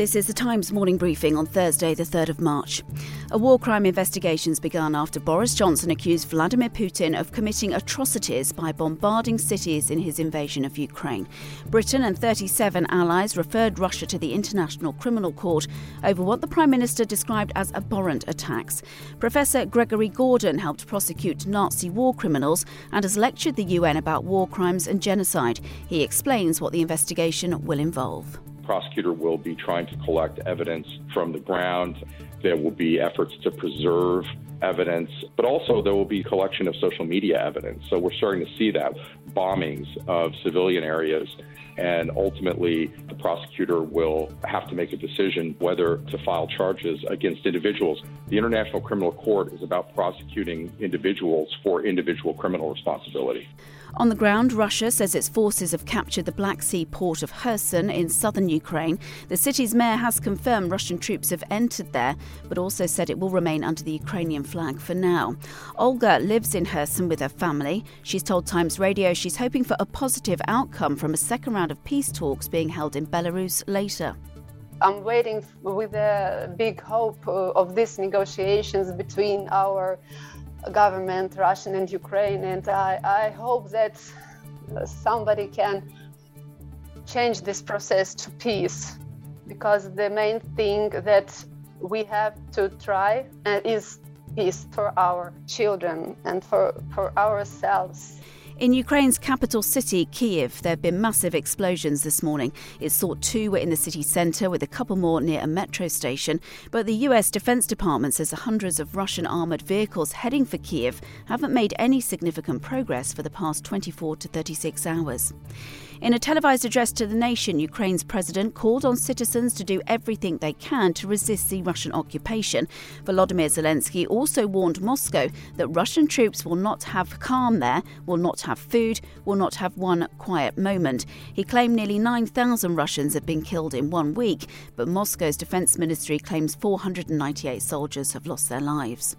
This is the Times morning briefing on Thursday, the 3rd of March. A war crime investigation's begun after Boris Johnson accused Vladimir Putin of committing atrocities by bombarding cities in his invasion of Ukraine. Britain and 37 allies referred Russia to the International Criminal Court over what the Prime Minister described as abhorrent attacks. Professor Gregory Gordon helped prosecute Nazi war criminals and has lectured the UN about war crimes and genocide. He explains what the investigation will involve prosecutor will be trying to collect evidence from the ground. There will be efforts to preserve evidence, but also there will be collection of social media evidence. So we're starting to see that bombings of civilian areas. And ultimately, the prosecutor will have to make a decision whether to file charges against individuals. The International Criminal Court is about prosecuting individuals for individual criminal responsibility. On the ground, Russia says its forces have captured the Black Sea port of Kherson in southern Ukraine. The city's mayor has confirmed Russian troops have entered there, but also said it will remain under the Ukrainian flag for now. Olga lives in Kherson with her family. She's told Times Radio she's hoping for a positive outcome from a second round of peace talks being held in Belarus later. I'm waiting with a big hope uh, of these negotiations between our government, Russian and Ukraine, and I, I hope that somebody can change this process to peace because the main thing that we have to try uh, is peace for our children and for, for ourselves. In Ukraine's capital city, Kiev, there have been massive explosions this morning. It's thought two were in the city centre, with a couple more near a metro station. But the US Defense Department says the hundreds of Russian armoured vehicles heading for Kiev haven't made any significant progress for the past 24 to 36 hours. In a televised address to the nation, Ukraine's president called on citizens to do everything they can to resist the Russian occupation. Volodymyr Zelensky also warned Moscow that Russian troops will not have calm there, will not have food, will not have one quiet moment. He claimed nearly 9,000 Russians have been killed in one week, but Moscow's defense ministry claims 498 soldiers have lost their lives.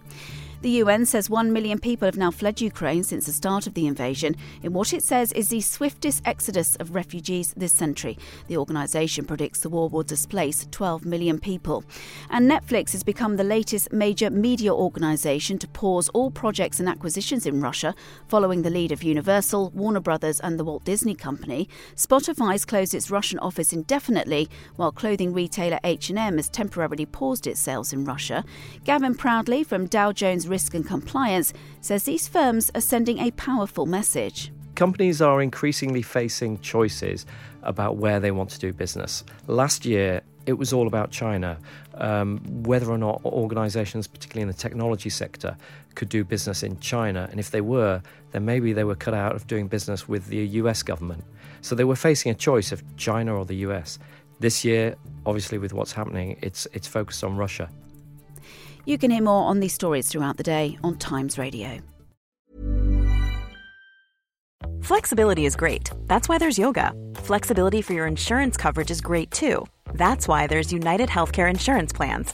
The UN says 1 million people have now fled Ukraine since the start of the invasion, in what it says is the swiftest exodus of refugees this century. The organisation predicts the war will displace 12 million people. And Netflix has become the latest major media organisation to pause all projects and acquisitions in Russia, following the lead of Universal, Warner Brothers, and the Walt Disney Company. Spotify's closed its Russian office indefinitely, while clothing retailer H&M has temporarily paused its sales in Russia. Gavin Proudley from Dow Jones Risk and Compliance, says these firms are sending a powerful message. Companies are increasingly facing choices about where they want to do business. Last year, it was all about China, um, whether or not organizations, particularly in the technology sector, could do business in China. And if they were, then maybe they were cut out of doing business with the US government. So they were facing a choice of China or the US. This year, obviously, with what's happening, it's, it's focused on Russia. You can hear more on these stories throughout the day on Times Radio. Flexibility is great. That's why there's yoga. Flexibility for your insurance coverage is great too. That's why there's United Healthcare Insurance Plans.